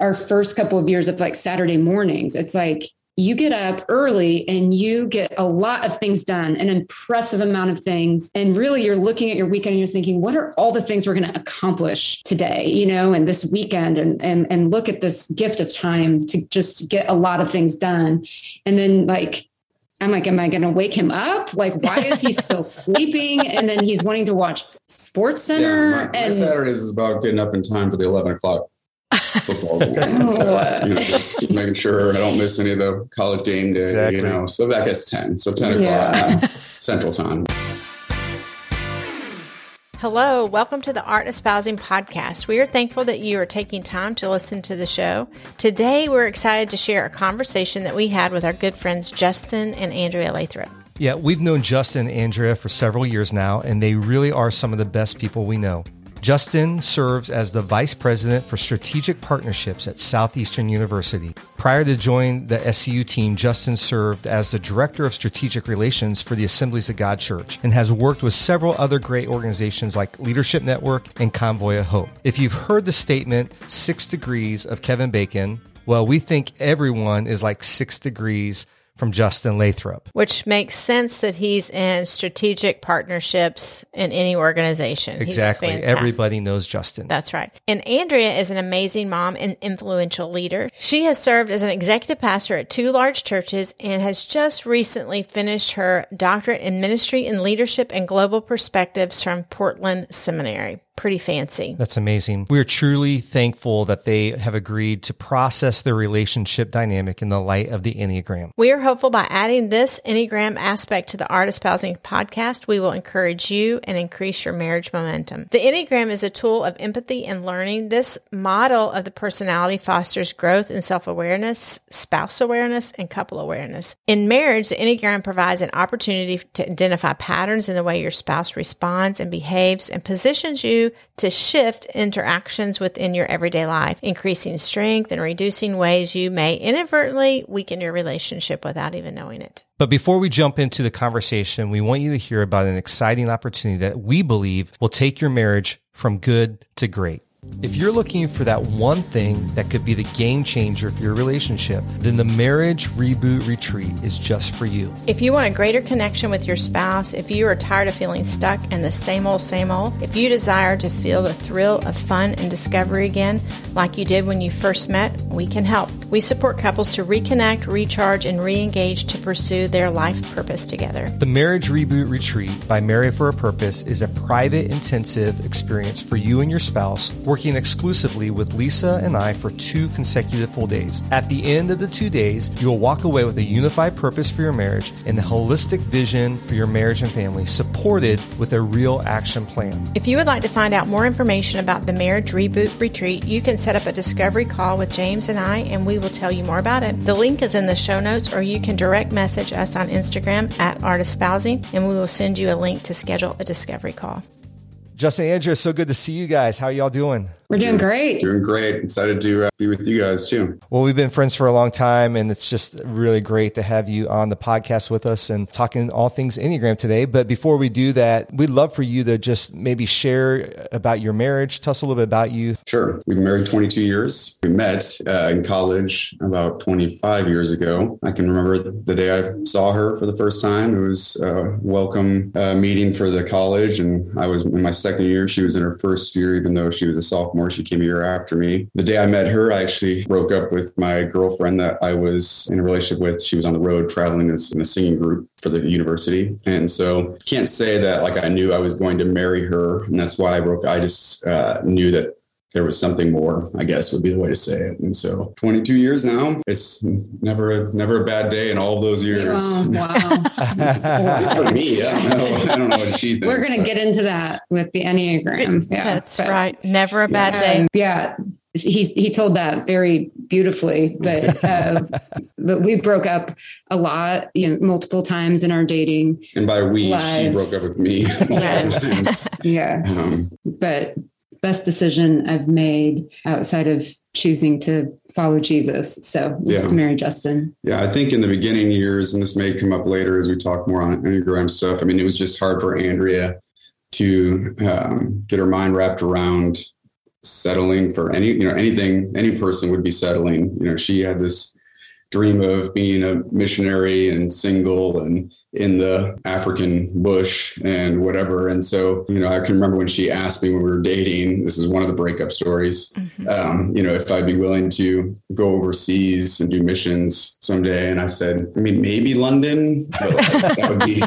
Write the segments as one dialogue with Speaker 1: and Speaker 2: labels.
Speaker 1: our first couple of years of like Saturday mornings, it's like you get up early and you get a lot of things done, an impressive amount of things. And really, you're looking at your weekend and you're thinking, what are all the things we're going to accomplish today, you know, and this weekend? And, and, and look at this gift of time to just get a lot of things done. And then, like, I'm like, am I going to wake him up? Like, why is he still sleeping? And then he's wanting to watch Sports Center.
Speaker 2: Yeah, my, my
Speaker 1: and
Speaker 2: Saturdays is about getting up in time for the 11 o'clock football game. So, uh, you know, just making sure I don't miss any of the college game day,
Speaker 3: Exactly.
Speaker 2: you know. So that gets 10. So 10 o'clock
Speaker 1: Yeah.
Speaker 2: Uh, central time.
Speaker 4: Hello, welcome to the Art Espousing Podcast. We are thankful that you are taking time to listen to the show. Today, we're excited to share a conversation that we had with our good friends Justin and Andrea Lathrop.
Speaker 3: Yeah, we've known Justin and Andrea for several years now, and they really are some of the best people we know. Justin serves as the Vice President for Strategic Partnerships at Southeastern University. Prior to joining the SEU team, Justin served as the Director of Strategic Relations for the Assemblies of God Church and has worked with several other great organizations like Leadership Network and Convoy of Hope. If you've heard the statement, Six Degrees of Kevin Bacon, well, we think everyone is like six degrees from Justin Lathrop.
Speaker 4: Which makes sense that he's in strategic partnerships in any organization.
Speaker 3: Exactly. Everybody knows Justin.
Speaker 4: That's right. And Andrea is an amazing mom and influential leader. She has served as an executive pastor at two large churches and has just recently finished her doctorate in ministry and leadership and global perspectives from Portland Seminary. Pretty fancy.
Speaker 3: That's amazing. We are truly thankful that they have agreed to process their relationship dynamic in the light of the Enneagram.
Speaker 4: We are hopeful by adding this Enneagram aspect to the Art Espousing podcast, we will encourage you and increase your marriage momentum. The Enneagram is a tool of empathy and learning. This model of the personality fosters growth and self awareness, spouse awareness, and couple awareness. In marriage, the Enneagram provides an opportunity to identify patterns in the way your spouse responds and behaves and positions you to shift interactions within your everyday life, increasing strength and reducing ways you may inadvertently weaken your relationship without even knowing it.
Speaker 3: But before we jump into the conversation, we want you to hear about an exciting opportunity that we believe will take your marriage from good to great. If you're looking for that one thing that could be the game changer for your relationship, then the Marriage Reboot Retreat is just for you.
Speaker 4: If you want a greater connection with your spouse, if you are tired of feeling stuck in the same old, same old, if you desire to feel the thrill of fun and discovery again, like you did when you first met, we can help. We support couples to reconnect, recharge, and re engage to pursue their life purpose together.
Speaker 3: The Marriage Reboot Retreat by Marry for a Purpose is a private, intensive experience for you and your spouse, working exclusively with Lisa and I for two consecutive full days. At the end of the two days, you will walk away with a unified purpose for your marriage and a holistic vision for your marriage and family, supported with a real action plan.
Speaker 4: If you would like to find out more information about the Marriage Reboot Retreat, you can set up a discovery call with James and I, and we will tell you more about it. The link is in the show notes, or you can direct message us on Instagram at Art Espousing, and we will send you a link to schedule a discovery call.
Speaker 3: Justin Andrea, so good to see you guys. How are y'all doing?
Speaker 1: We're doing great.
Speaker 2: Doing great. Excited to uh, be with you guys too.
Speaker 3: Well, we've been friends for a long time, and it's just really great to have you on the podcast with us and talking all things Enneagram today. But before we do that, we'd love for you to just maybe share about your marriage. Tell us a little bit about you.
Speaker 2: Sure. We've been married 22 years. We met uh, in college about 25 years ago. I can remember the day I saw her for the first time. It was a welcome uh, meeting for the college, and I was in my second year. She was in her first year, even though she was a sophomore. She came a year after me. The day I met her, I actually broke up with my girlfriend that I was in a relationship with. She was on the road traveling as- in a singing group for the university. And so can't say that like I knew I was going to marry her. And that's why I broke. I just uh, knew that there was something more, I guess would be the way to say it. And so 22 years now, it's never a, never a bad day in all of those years.
Speaker 1: Oh, wow.
Speaker 2: At least for me, I don't know. I don't know what she thinks.
Speaker 1: We're going to get into that with the Enneagram. Yeah,
Speaker 4: That's
Speaker 1: but-
Speaker 4: right. Never a bad day.
Speaker 1: Um, yeah, he he told that very beautifully, but uh, but we broke up a lot, you know, multiple times in our dating.
Speaker 2: And by we, she broke up with me. multiple
Speaker 1: Yes.
Speaker 2: times.
Speaker 1: Yeah,
Speaker 2: Um,
Speaker 1: but best decision I've made outside of choosing to follow Jesus. So
Speaker 2: Yeah.
Speaker 1: to marry Justin.
Speaker 2: Yeah, I think in the beginning years, and this may come up later as we talk more on Enneagram stuff. I mean, it was just hard for Andrea to um, get her mind wrapped around settling for any, you know, anything any person would be settling. You know, she had this dream of being a missionary and single and in the African bush and whatever. And so, you know, I can remember when she asked me when we were dating, this is one of the breakup stories, mm-hmm. um, you know, if I'd be willing to go overseas and do missions someday. And I said, I mean, maybe London, that would be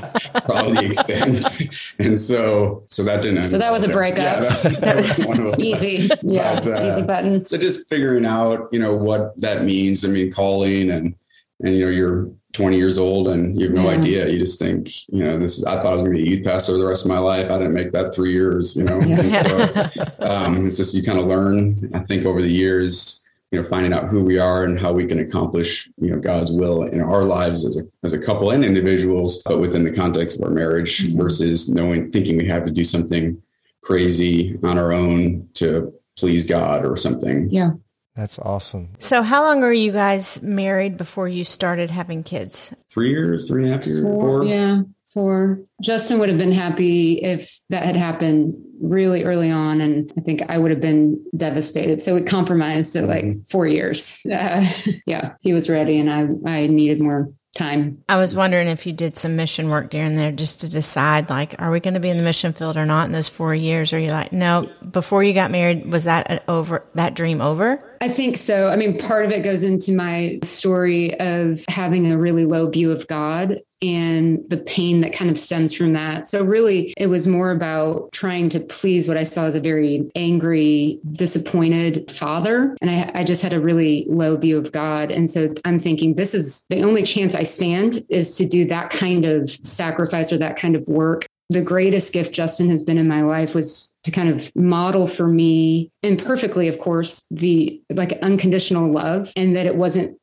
Speaker 2: probably the extent. and so, so that didn't
Speaker 1: So that was a breakup. Yeah, that, that was one of them. Easy. Yeah. But, uh, easy button.
Speaker 2: So just figuring out, you know, what that means. I mean, calling and, and, you know, you're 20 years old and you have no yeah. idea. You just think, you know, this is, I thought I was going to be a youth pastor the rest of my life. I didn't make that three years, you know? Yeah. So, um, it's just, you kind of learn, I think over the years, you know, finding out who we are and how we can accomplish, you know, God's will in our lives as a, as a couple and individuals, but within the context of our marriage mm-hmm. versus knowing, thinking we have to do something crazy on our own to please God or something.
Speaker 1: Yeah.
Speaker 3: That's awesome.
Speaker 4: So, how long are you guys married before you started having kids?
Speaker 2: Three years, three and a half years, four. four.
Speaker 1: Yeah, four. Justin would have been happy if that had happened really early on. And I think I would have been devastated. So we compromised at like mm-hmm. four years. Uh, yeah, he was ready and I, I needed more time.
Speaker 4: I was wondering if you did some mission work during there just to decide, like, are we going to be in the mission field or not in those four years? Or you like, no, before you got married, was that over, that dream over?
Speaker 1: I think so. I mean, part of it goes into my story of having a really low view of God and the pain that kind of stems from that. So, really, it was more about trying to please what I saw as a very angry, disappointed father. And I, I, just had a really low view of God. And so I'm thinking, this is the only chance I stand is to do that kind of sacrifice or that kind of work. The greatest gift Justin has been in my life was to kind of model for me imperfectly, of course, the like unconditional love and that it wasn't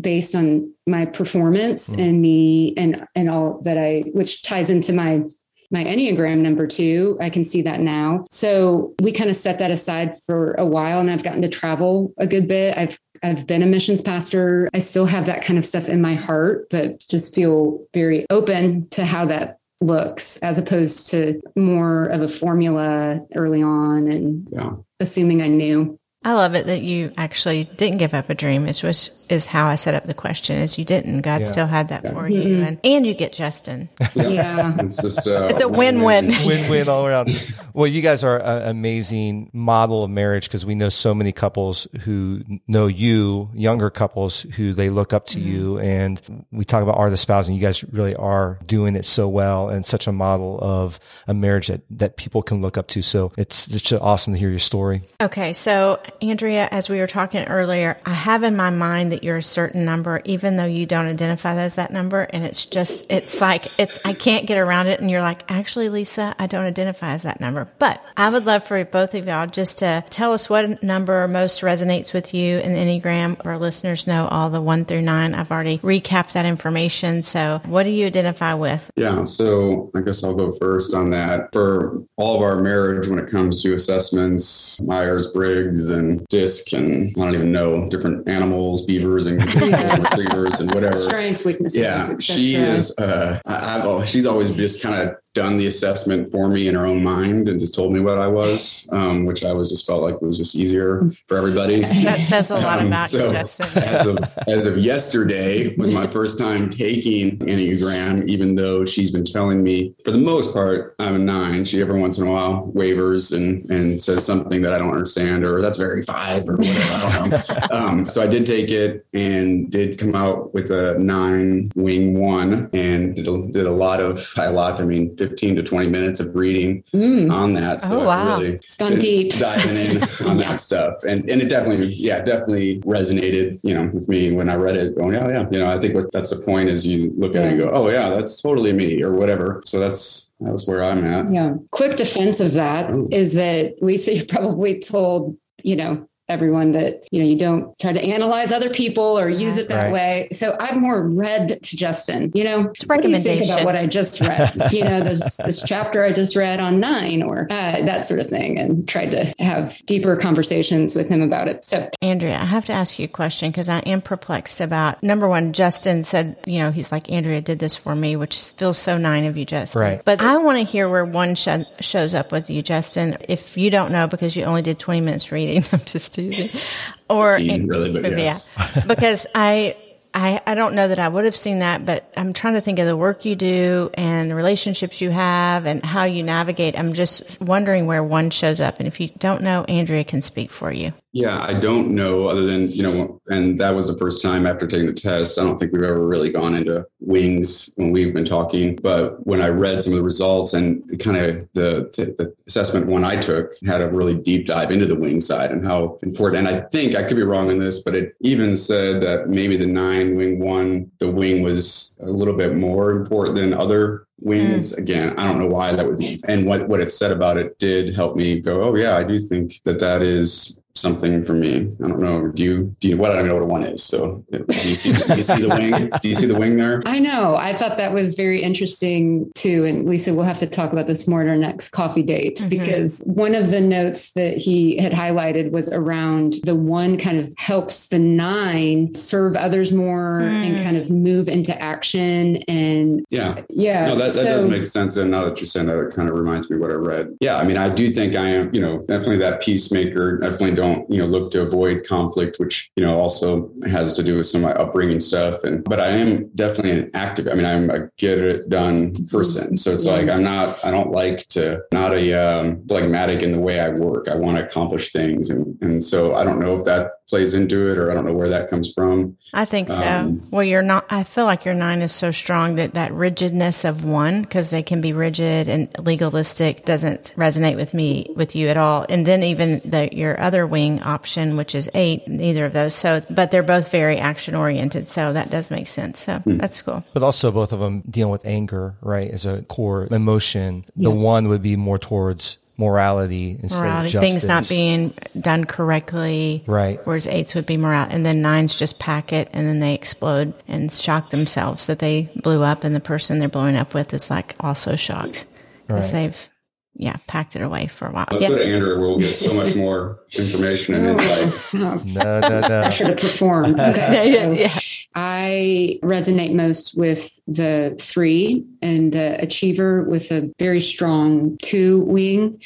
Speaker 1: based on my performance mm. and me and and all that I which ties into my my Enneagram number two. I can see that now. So we kind of set that aside for a while and I've gotten to travel a good bit. I've I've been a missions pastor. I still have that kind of stuff in my heart, but just feel very open to how that looks as opposed to more of a formula early on and yeah. assuming I knew.
Speaker 4: I love it that you actually didn't give up a dream. which was is how I set up the question. Is you didn't. God yeah. still had that yeah. for mm-hmm. you, and and you get Justin.
Speaker 1: Yeah,
Speaker 2: it's just uh,
Speaker 4: it's a win win
Speaker 3: win win all around. Well, you guys are an amazing model of marriage because we know so many couples who know you, younger couples who they look up to mm-hmm. you, and we talk about are the spouse, and you guys really are doing it so well and such a model of a marriage that that people can look up to. So it's it's just awesome to hear your story.
Speaker 4: Okay, so Andrea, as we were talking earlier, I have in my mind that you're a certain number, even though you don't identify as that number. And it's just, it's like, it's, I can't get around it. And you're like, actually, Lisa, I don't identify as that number. But I would love for both of y'all just to tell us what number most resonates with you in Enneagram. Our listeners know all the one through nine. I've already recapped that information. So what do you identify with?
Speaker 2: Yeah. So I guess I'll go first on that. For all of our marriage, when it comes to assessments, Myers Briggs and and disc and I don't even know different animals, beavers and retrievers and whatever.
Speaker 1: Strengths, weaknesses.
Speaker 2: Yeah, she is. Uh, I, I've, she's always just kind of done the assessment for me in her own mind and just told me what I was, um, which I was just felt like was just easier for everybody.
Speaker 4: That says a lot um, about so you, Justin.
Speaker 2: as of as of yesterday was my first time taking Enneagram, even though she's been telling me for the most part I'm a nine. She every once in a while wavers and and says something that I don't understand or that's very five or whatever. I don't know. um, so I did take it and did come out with a nine wing one and did a, did a lot of a lot. I mean 15 to 20 minutes of reading mm. on that.
Speaker 4: So oh, wow. really
Speaker 1: it's gone deep.
Speaker 2: Diving in on yeah. that stuff. And and it definitely, yeah, definitely resonated, you know, with me when I read it going, oh yeah, yeah. you know, I think what that's the point is you look at yeah. it and go, oh yeah, that's totally me or whatever. So that's that was where I'm at.
Speaker 1: Yeah. Quick defense of that Ooh. is that Lisa, you probably told, you know, everyone that, you know, you don't try to analyze other people or use it that
Speaker 3: Right.
Speaker 1: way. So I'm more read to Justin, you know,
Speaker 4: It's a
Speaker 1: what do you think about what I just read? you know, this, this chapter I just read on nine or uh, that sort of thing and tried to have deeper conversations with him about it. So
Speaker 4: Andrea, I have to ask you a question because I am perplexed about number one, Justin said, you know, he's like, Andrea did this for me, which feels so nine of you, Justin.
Speaker 3: Right.
Speaker 4: But I want to hear where one sh- shows up with you, Justin. If you don't know because you only did 20 minutes reading, I'm just teasing. Or,
Speaker 2: really, but yes.
Speaker 4: yeah, because I, I, I don't know that I would have seen that, but I'm trying to think of the work you do and the relationships you have and how you navigate. I'm just wondering where one shows up. And if you don't know, Andrea can speak for you.
Speaker 2: Yeah, I don't know other than, you know, and that was the first time after taking the test. I don't think we've ever really gone into wings when we've been talking. But when I read some of the results and kind of the, the, assessment one I took had a really deep dive into the wing side and how important. And I think I could be wrong in this, but it even said that maybe the nine wing one, the wing was a little bit more important than other wings hmm. again i don't know why that would be and what what it said about it did help me go oh yeah i do think that that is something for me i don't know do you do you what i don't know what a one is so do you see do you see the wing do you see the wing there
Speaker 1: I know. I thought that was very interesting too. And Lisa, we'll have to talk about this more at our next coffee date
Speaker 4: Mhm.
Speaker 1: because one of the notes that he had highlighted was around the one kind of helps the nine serve others more and
Speaker 4: Mm.
Speaker 1: kind of move into action. And
Speaker 2: yeah
Speaker 1: yeah,
Speaker 2: no that, that does
Speaker 1: so-
Speaker 2: make sense and now that you're saying that it kind of reminds me what i read yeah i mean i do think i am you know definitely that peacemaker definitely don't you know look to avoid conflict which you know also has to do with some of my upbringing stuff and but i am definitely an active i mean i'm a get it done person so it's
Speaker 1: Yeah.
Speaker 2: like i'm not i don't like to not a um phlegmatic in the way i work i want to accomplish things and and so i don't know if that plays into it or i don't know where that comes from
Speaker 4: I think so.
Speaker 2: Um,
Speaker 4: well, you're not, I feel like your nine is so strong that that rigidness of one, because they can be rigid and legalistic, doesn't resonate with me, with you at all. And then even the, your other wing option, which is eight, neither of those. So, but they're both very action oriented. So that does make sense. So
Speaker 2: Hmm.
Speaker 4: that's cool.
Speaker 3: But also both of them dealing with anger, right, as a core emotion. The one would be more towards morality instead
Speaker 4: Morality,
Speaker 3: of justice.
Speaker 4: things not being done correctly.
Speaker 3: Right.
Speaker 4: Whereas eights would be morale. And then nines just pack it and then they explode and shock themselves that they blew up and the person they're blowing up with is like also shocked because
Speaker 3: Right.
Speaker 4: they've, yeah, packed it away for a while.
Speaker 2: let's
Speaker 4: Yeah.
Speaker 2: go to andrea we'll get so much more information and insight
Speaker 1: Oh,
Speaker 3: No, no, no.
Speaker 1: pressure to perform. Okay,
Speaker 4: yeah,
Speaker 1: so
Speaker 4: yeah.
Speaker 1: I resonate most with the three and the achiever with a very strong two wing.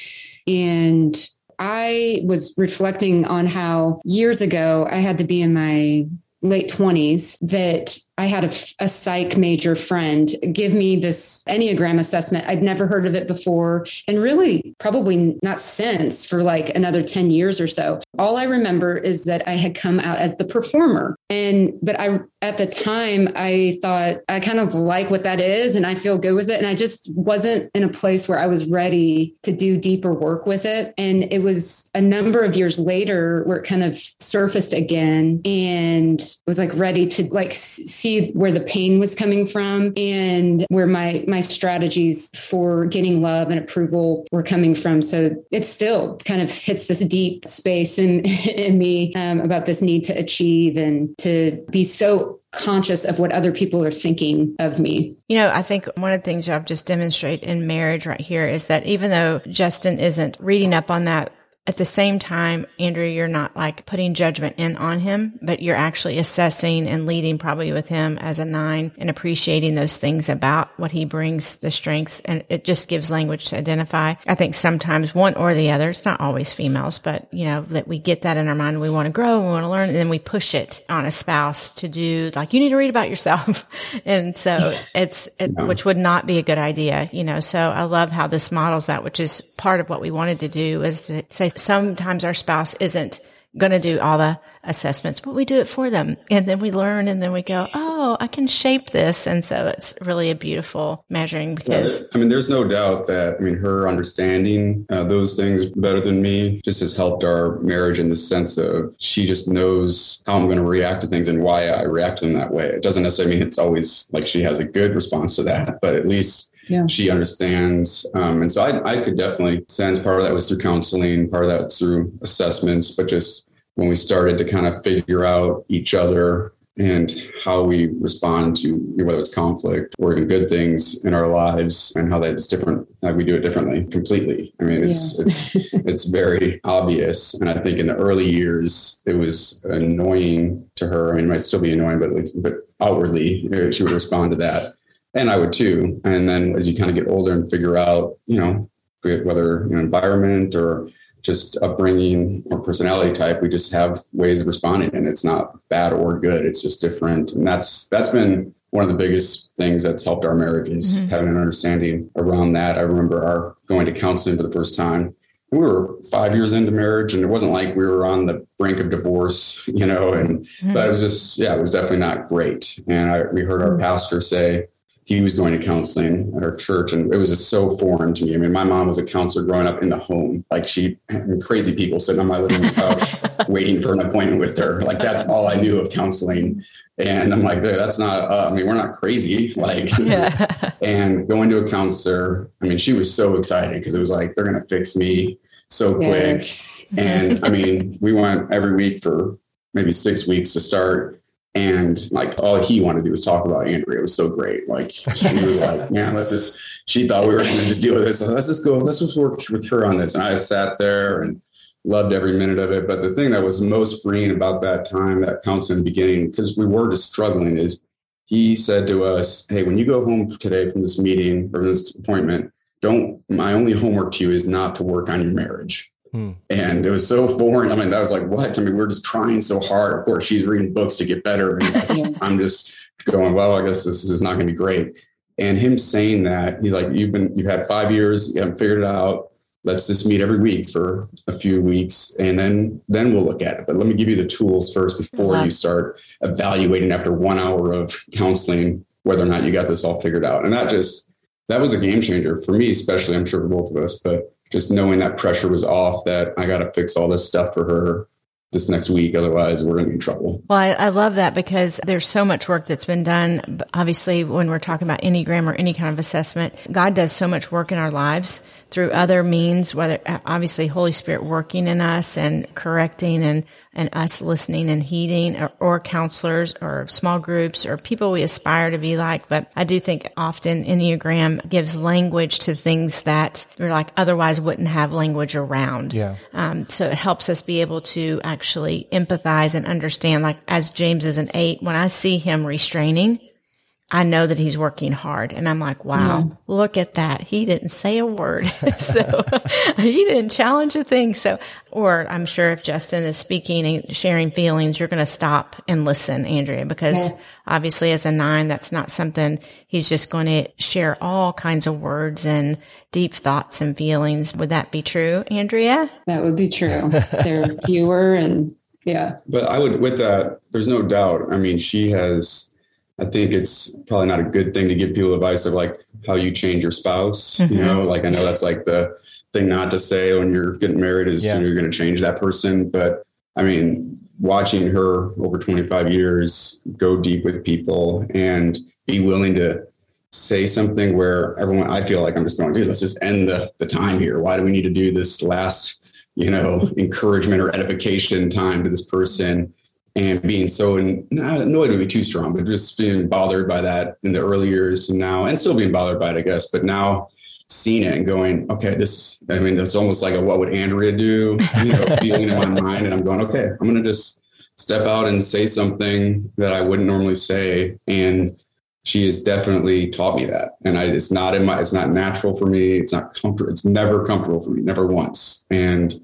Speaker 1: And I was reflecting on how years ago I had to be in my late 20s that I had a, a psych major friend give me this Enneagram assessment. I'd never heard of it before, and really probably not since for like another 10 years or so. All I remember is that I had come out as the performer. And, but I, at the time, I thought I kind of like what that is and I feel good with it. And I just wasn't in a place where I was ready to do deeper work with it. And it was a number of years later where it kind of surfaced again and was like ready to like see where the pain was coming from and where my my strategies for getting love and approval were coming from. So it still kind of hits this deep space in in me um, about this need to achieve and to be so conscious of what other people are thinking of me.
Speaker 4: You know, I think one of the things I've just demonstrated in marriage right here is that even though Justin isn't reading up on that, at the same time, Andrea, you're not like putting judgment in on him, but you're actually assessing and leading probably with him as a nine and appreciating those things about what he brings, the strengths, and it just gives language to identify. I think sometimes one or the other, it's not always females, but you know, that we get that in our mind. We want to grow, we want to learn, and then we push it on a spouse to do like, you need to read about yourself. and so it's, it, which would not be a good idea, you know. So I love how this models that, which is part of what we wanted to do is to say sometimes our spouse isn't going to do all the assessments, but we do it for them. And then we learn and then we go, oh, I can shape this. And so it's really a beautiful measuring because
Speaker 2: I mean, there's no doubt that, I mean, her understanding uh, those things better than me just has helped our marriage in the sense of she just knows how I'm going to react to things and why I react to them that way. It doesn't necessarily mean it's always like she has a good response to that, but at least
Speaker 1: Yeah.
Speaker 2: she understands. Um, and so I, I could definitely sense part of that was through counseling, part of that through assessments, but just when we started to kind of figure out each other and how we respond to whether it's conflict or even good things in our lives and how that's different we do it differently completely i mean it's yeah. it's it's very obvious and i think in the early years it was annoying to her i mean it might still be annoying but like, but outwardly she would respond to that and i would too and then as you kind of get older and figure out you know whether you know, environment or just upbringing or personality type we just have ways of responding and it's not bad or good it's just different and that's that's been one of the biggest things that's helped our marriages mm-hmm. having an understanding around that i remember our going to counseling for the first time we were five years into marriage and it wasn't like we were on the brink of divorce you know and mm-hmm. but it was just yeah it was definitely not great and I, we heard our mm-hmm. pastor say he was going to counseling at our church and it was just so foreign to me. I mean, my mom was a counselor growing up in the home. Like she had crazy people sitting on my living room couch waiting for an appointment with her. Like that's all I knew of counseling. And I'm like, that's not, uh, I mean, we're not crazy. Like, yeah. and going to a counselor, I mean, she was so excited because it was like, they're going to fix me so quick. Yes. And I mean, we went every week for maybe six weeks to start and like all he wanted to do was talk about Andrea. It was so great. Like she was like, "Man, let's just." She thought we were going to just deal with this. Let's just go. Let's just work with her on this. And I sat there and loved every minute of it. But the thing that was most freeing about that time, that counts in the beginning, because we were just struggling, is he said to us, "Hey, when you go home today from this meeting or this appointment, don't. My only homework to you is not to work on your marriage." And it was so foreign. I mean, that was like, what? I mean, we're just trying so hard. Of course, she's reading books to get better. I'm just going, well, I guess this is not going to be great. And him saying that, he's like, you've been, you've had five years, you haven't figured it out. Let's just meet every week for a few weeks and then, then we'll look at it. But let me give you the tools first before uh-huh. you start evaluating after one hour of counseling, whether or not you got this all figured out. And that just, that was a game changer for me, especially, I'm sure for both of us, but just knowing that pressure was off that I got to fix all this stuff for her this next week. Otherwise, we're going to be in trouble.
Speaker 4: Well, I, I, love that because there's so much work that's been done. Obviously, when we're talking about Enneagram or any kind of assessment, God does so much work in our lives through other means, whether obviously Holy Spirit working in us and correcting and and us listening and heeding or, or, counselors or small groups or people we aspire to be like. But I do think often Enneagram gives language to things that we're like otherwise wouldn't have language around.
Speaker 3: Yeah.
Speaker 4: Um, so it helps us be able to actually empathize and understand, like as James is an eight, when I see him restraining, I know that he's working hard. And I'm like, wow, mm. look at that. He didn't say a word. so he didn't challenge a thing. So, or I'm sure if Justin is speaking and sharing feelings, you're going to stop and listen, Andrea, because yeah. obviously as a nine, that's not something he's just going to share all kinds of words and deep thoughts and feelings. Would that be true, Andrea?
Speaker 1: That would be true. They're fewer and yeah.
Speaker 2: But I would, with that, there's no doubt. I mean, she has I think it's probably not a good thing to give people advice of like how you change your spouse. Mm-hmm. You know, like I know that's like the thing not to say when you're getting married is yeah. you're going to change that person. But I mean, watching her over 25 years go deep with people and be willing to say something where everyone, I feel like I'm just going, dude, let's just end the, the time here. Why do we need to do this last, you know, encouragement or edification time to this person? And being so not annoyed would be too strong, but just being bothered by that in the early years and now, and still being bothered by it, I guess. But now seeing it and going, okay, this. I mean, it's almost like a what would Andrea do? You know, feeling in my mind, and I'm going, okay, I'm going to just step out and say something that I wouldn't normally say, and she has definitely taught me that. And I, it's not in my, it's not natural for me. It's not comfortable. It's never comfortable for me, never once. And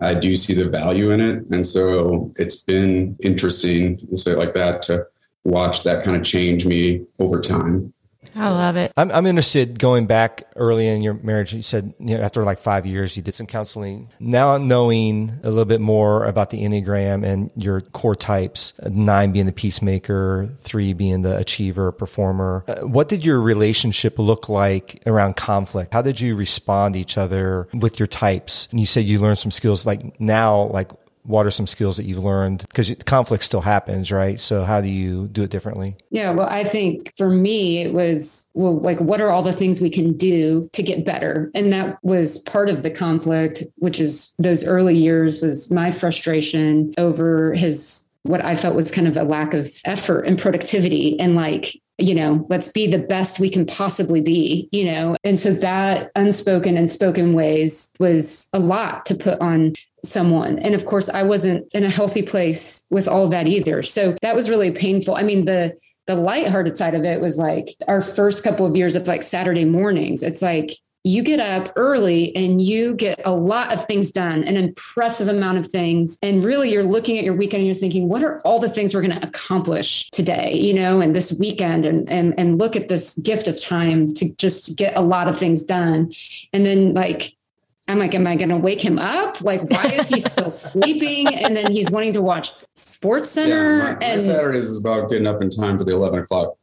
Speaker 2: I do see the value in it. And so it's been interesting, to say like that, to watch that kind of change me over time.
Speaker 4: I love it.
Speaker 3: I'm, I'm interested going back early in your marriage. You said you know, after like five years, you did some counseling. Now knowing a little bit more about the Enneagram and your core types, nine being the peacemaker, three being the achiever, performer. Uh, what did your relationship look like around conflict? How did you respond to each other with your types? And you said you learned some skills like now, like what are some skills that you've learned? Because conflict still happens, right? So how do you do it differently?
Speaker 1: Yeah, well, I think for me, it was, well, like, what are all the things we can do to get better? And that was part of the conflict, which is those early years was my frustration over his what I felt was kind of a lack of effort and productivity and like you know, let's be the best we can possibly be, you know. And so that unspoken and spoken ways was a lot to put on someone. And of course, I wasn't in a healthy place with all that either. So that was really painful. I mean, the the lighthearted side of it was like our first couple of years of like Saturday mornings. It's like you get up early and you get a lot of things done, an impressive amount of things. And really, you're looking at your weekend and you're thinking, what are all the things we're going to accomplish today, you know, and this weekend and, and, and look at this gift of time to just get a lot of things done. And then, like, I'm like, am I going to wake him up? Like, why is he still sleeping? And then he's wanting to watch Sports Center.
Speaker 2: Yeah, my, my
Speaker 1: and
Speaker 2: Saturdays is about getting up in time for the 11 o'clock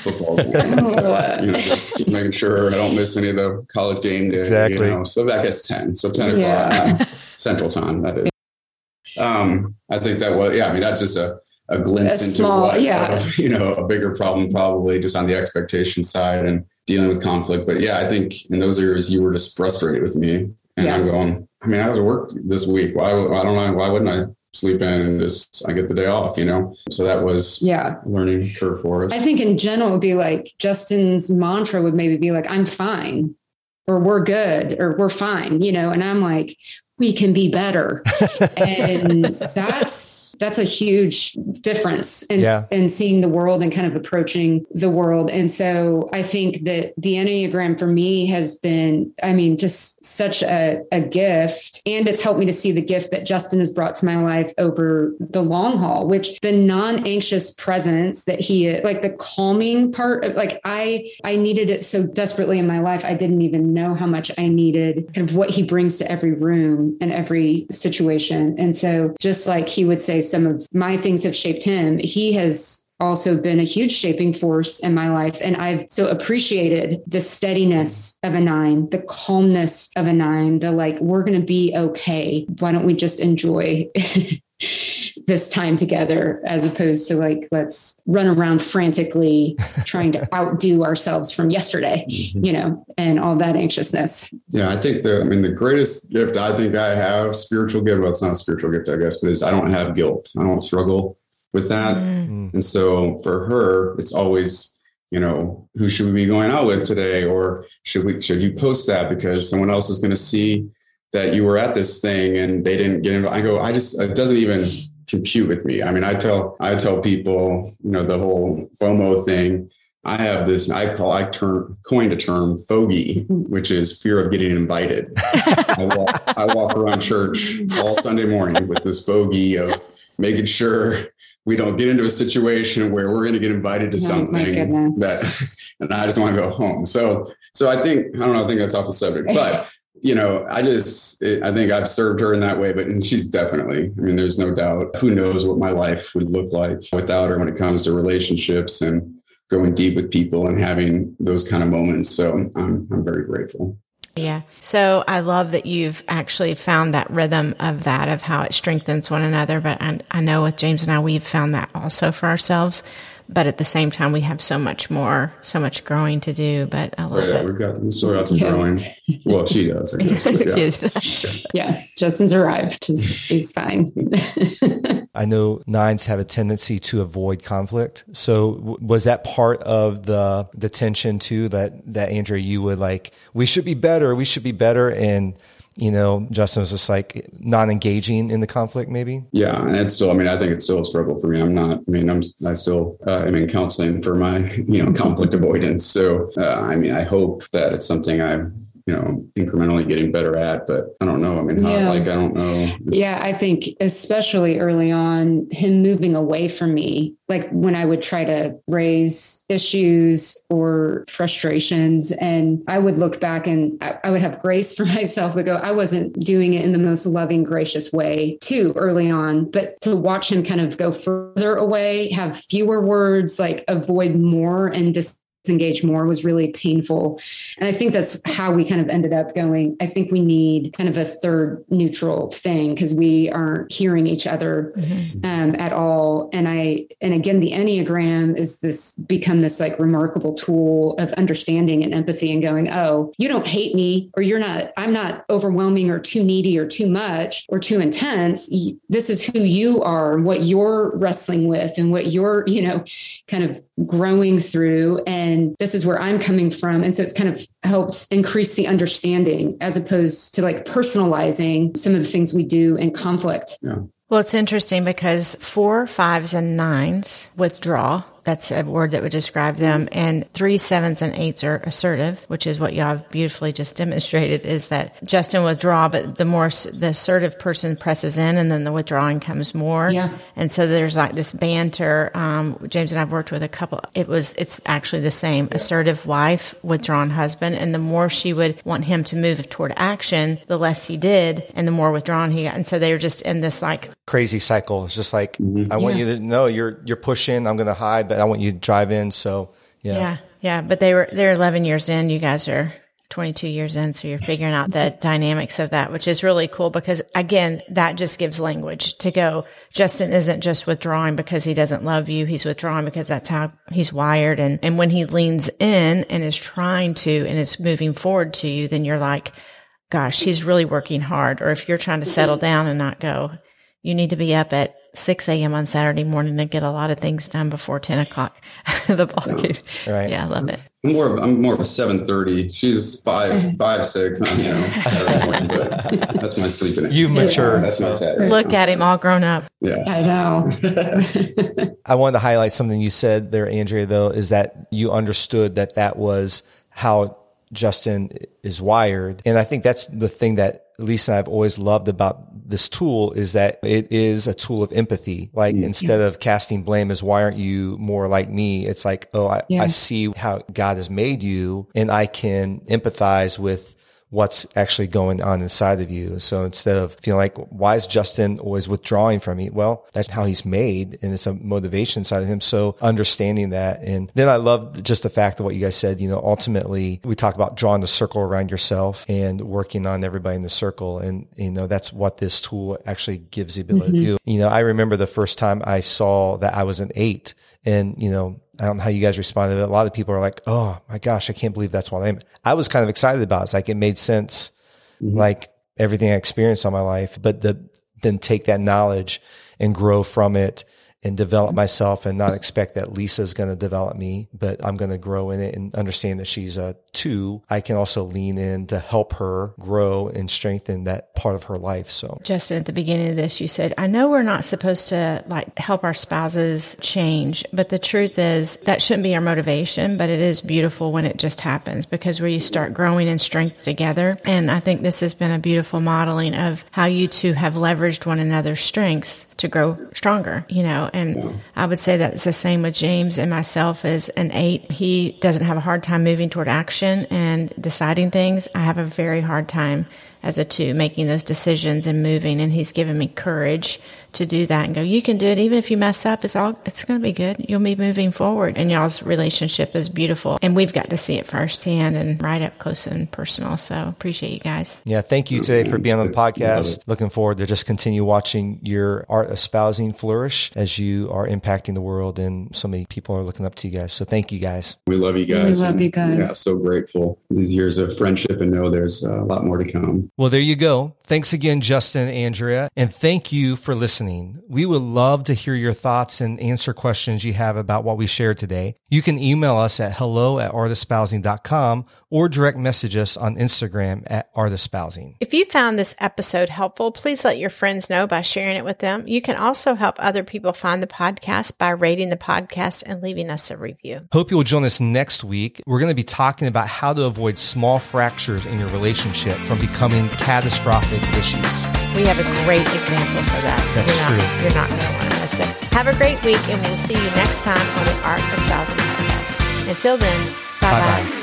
Speaker 2: football game. so, you know, just making sure I don't miss any of the college game day.
Speaker 3: Exactly.
Speaker 2: You know, so that gets 10. So 10
Speaker 1: Yeah.
Speaker 2: o'clock uh, central time. That is. Um, I think that was, yeah, I mean, that's just a, a glimpse
Speaker 1: A
Speaker 2: into
Speaker 1: small-
Speaker 2: what,
Speaker 1: yeah.
Speaker 2: uh, you know, a bigger problem probably just on the expectation side and dealing with conflict. But yeah, I think in those areas you were just frustrated with me. And
Speaker 1: Yeah.
Speaker 2: I'm going, I mean, I was at work this week. Why, I don't know. Why wouldn't I sleep in and just, I get the day off, you know? So that was
Speaker 1: yeah.
Speaker 2: learning curve for us.
Speaker 1: I think in general, it would be like Justin's mantra would maybe be like, I'm fine, or we're good, or we're fine, you know? And I'm like, we can be better. and that's that's a huge difference in,
Speaker 3: Yeah.
Speaker 1: in seeing the world and kind of approaching the world. And so I think that the Enneagram for me has been, I mean, just such a, a gift. And it's helped me to see the gift that Justin has brought to my life over the long haul, which the non-anxious presence that he like the calming part of like I I needed it so desperately in my life. I didn't even know how much I needed kind of what he brings to every room and every situation. And so just like he would say some of my things have shaped him, he has also been a huge shaping force in my life. And I've so appreciated the steadiness of a nine, the calmness of a nine, the like, we're going to be okay. Why don't we just enjoy this time together as opposed to like, let's run around frantically trying to outdo ourselves from yesterday,
Speaker 2: Mhm.
Speaker 1: you know, and all that anxiousness.
Speaker 2: Yeah, I think the I mean the greatest gift I think I have, spiritual gift, well, it's not a spiritual gift, I guess, but is I don't have guilt. I don't struggle with that.
Speaker 3: Mm.
Speaker 2: And so for her, it's always, you know, who should we be going out with today? Or should we should you post that because someone else is gonna see that you were at this thing and they didn't get involved. I go, I just it doesn't even compute with me. I mean, I tell I tell people, you know, the whole FOMO thing. I have this, I call, I term, coined a term, fogey, which is fear of getting invited. I, walk, I walk around church all Sunday morning with this bogey of making sure we don't get into a situation where we're going to get invited to
Speaker 1: Oh,
Speaker 2: something that, and I just want to go home. So, so I think, I don't know, I think that's off the subject, but you know, I just, it, I think I've served her in that way, but and she's definitely, I mean, there's no doubt who knows what my life would look like without her when it comes to relationships and going deep with people and having those kind of moments. So I'm, I'm very grateful.
Speaker 4: Yeah. So I love that you've actually found that rhythm of that, of how it strengthens one another. But I, I know with James and I, we've found that also for ourselves. But at the same time, we have so much more, so much growing to do. But I love
Speaker 2: But yeah,
Speaker 4: it.
Speaker 2: we've got, we still got some
Speaker 1: Yes.
Speaker 2: growing. Well, she does. I guess, but yeah.
Speaker 4: Yes, that's right.
Speaker 1: Yeah, Justin's arrived. He's, he's fine.
Speaker 3: I know nines have a tendency to avoid conflict. So was that part of the the tension too that that Andrea you would like we should be better, we should be better and you know Justin was just like not engaging in the conflict maybe?
Speaker 2: Yeah, and it's still. I mean, I think it's still a struggle for me. I'm not. I mean, I'm. I still uh, am in counseling for my, you know, conflict avoidance. So, uh, I mean, I hope that it's something I'm, you know, incrementally getting better at. But I don't know. I mean, how,
Speaker 1: Yeah.
Speaker 2: like, I don't know.
Speaker 1: Yeah, I think especially early on, him moving away from me, like when I would try to raise issues or frustrations, and I would look back and I, I would have grace for myself, but go, I wasn't doing it in the most loving, gracious way too early on. But to watch him kind of go further away, have fewer words, like avoid more and dis disengage more was really painful. And I think that's how we kind of ended up going. I think we need kind of a third neutral thing because we aren't hearing each other mm-hmm. um, at all. And I, and again, the Enneagram is this become this like remarkable tool of understanding and empathy and going, oh, you don't hate me or you're not, I'm not overwhelming or too needy or too much or too intense. This is who you are, what you're wrestling with and what you're, you know, kind of growing through. And this is where I'm coming from. And so it's kind of helped increase the understanding as opposed to like personalizing some of the things we do in conflict.
Speaker 2: Yeah.
Speaker 4: Well, it's interesting because four, fives, and nines withdraw that's a word that would describe them. And three, sevens, and eights are assertive, which is what y'all beautifully just demonstrated is that Justin withdraw, but the more the assertive person presses in and then the withdrawing comes more.
Speaker 1: Yeah.
Speaker 4: And so there's like this banter. Um, James and I've worked with a couple. It was, it's actually the same assertive wife, withdrawn husband. And the more she would want him to move toward action, the less he did and the more withdrawn he got. And so they were just in this like
Speaker 3: crazy cycle. It's just like, mm-hmm. I want yeah. you to know you're, you're pushing, I'm going to hide, but I want you to drive in. So yeah.
Speaker 4: Yeah. Yeah. But they were, they're 11 years in. You guys are 22 years in. So you're figuring out the dynamics of that, which is really cool because again, that just gives language to go. Justin isn't just withdrawing because he doesn't love you. He's withdrawing because that's how he's wired. And, and when he leans in and is trying to and is moving forward to you, then you're like, gosh, he's really working hard. Or if you're trying to settle down and not go, you need to be up at 6 a.m. on Saturday morning to get a lot of things done before 10 o'clock. the ball game. Right. Yeah, I love it.
Speaker 2: I'm more of I'm more of a 7:30. She's five mm-hmm. five six. You know, that's my sleeping.
Speaker 3: You mature.
Speaker 2: That's my Saturday.
Speaker 4: Look at him, all grown up.
Speaker 2: Yeah,
Speaker 1: I know.
Speaker 3: I wanted to highlight something you said there, Andrea. Though, is that you understood that that was how Justin is wired. And I think that's the thing that Lisa and I've always loved about this tool is that it is a tool of empathy. Like mm instead of casting blame as why aren't you more like me? It's like, oh, I, yeah. I see how God has made you and I can empathize with what's actually going on inside of you. So instead of feeling like, why is Justin always withdrawing from me? Well, that's how he's made and it's a motivation side of him. So understanding that. And then I love just the fact of what you guys said, you know, ultimately we talk about drawing the circle around yourself and working on everybody in the circle. And, you know, that's what this tool actually gives the ability mm-hmm. to do. You know, I remember the first time I saw that I was an eight and, you know, I don't know how you guys responded. A lot of people are like, "Oh my gosh, I can't believe that's what I'm." I was kind of excited about. It. It's like it made sense, mm-hmm. like everything I experienced all my life. But the then take that knowledge and grow from it and develop myself and not expect that Lisa's going to develop me, but I'm going to grow in it and understand that she's a two. I can also lean in to help her grow and strengthen that part of her life. So
Speaker 4: Justin, at the beginning of this, you said, I know we're not supposed to like help our spouses change, but the truth is that shouldn't be our motivation, but it is beautiful when it just happens because where you start growing in strength together. And I think this has been a beautiful modeling of how you two have leveraged one another's strengths to grow stronger, you know, and. I would say that it's the same with James and myself as an eight. He doesn't have a hard time moving toward action and deciding things. I have a very hard time as a two making those decisions and moving and he's given me courage to do that and go, you can do it. Even if you mess up, it's all, it's going to be good. You'll be moving forward. And y'all's relationship is beautiful. And we've got to see it firsthand and right up close and personal. So appreciate you guys.
Speaker 3: Yeah. Thank you today for being on the podcast. Looking forward to just continue watching your art espousing flourish as you are impacting the world and so many people are looking up to you guys. So thank you guys.
Speaker 2: We love you guys.
Speaker 1: We love you guys.
Speaker 2: Yeah. So grateful these years of friendship and know there's uh, a lot more to come.
Speaker 3: Well, there you go. Thanks again, Justin and Andrea. And thank you for listening. We would love to hear your thoughts and answer questions you have about what we shared today. You can email us at hello at artespousing.com or direct message us on Instagram at artespousing.
Speaker 4: If you found this episode helpful, please let your friends know by sharing it with them. You can also help other people find the podcast by rating the podcast and leaving us a review.
Speaker 3: Hope you'll join us next week. We're going to be talking about how to avoid small fractures in your relationship from becoming catastrophic issues.
Speaker 4: We have a great example for that.
Speaker 3: That's
Speaker 4: you're
Speaker 3: not,
Speaker 4: true. You're not going to want to miss it. Have a great week, and we'll see you next time on the Art of Espousing Podcast. Until then, bye bye.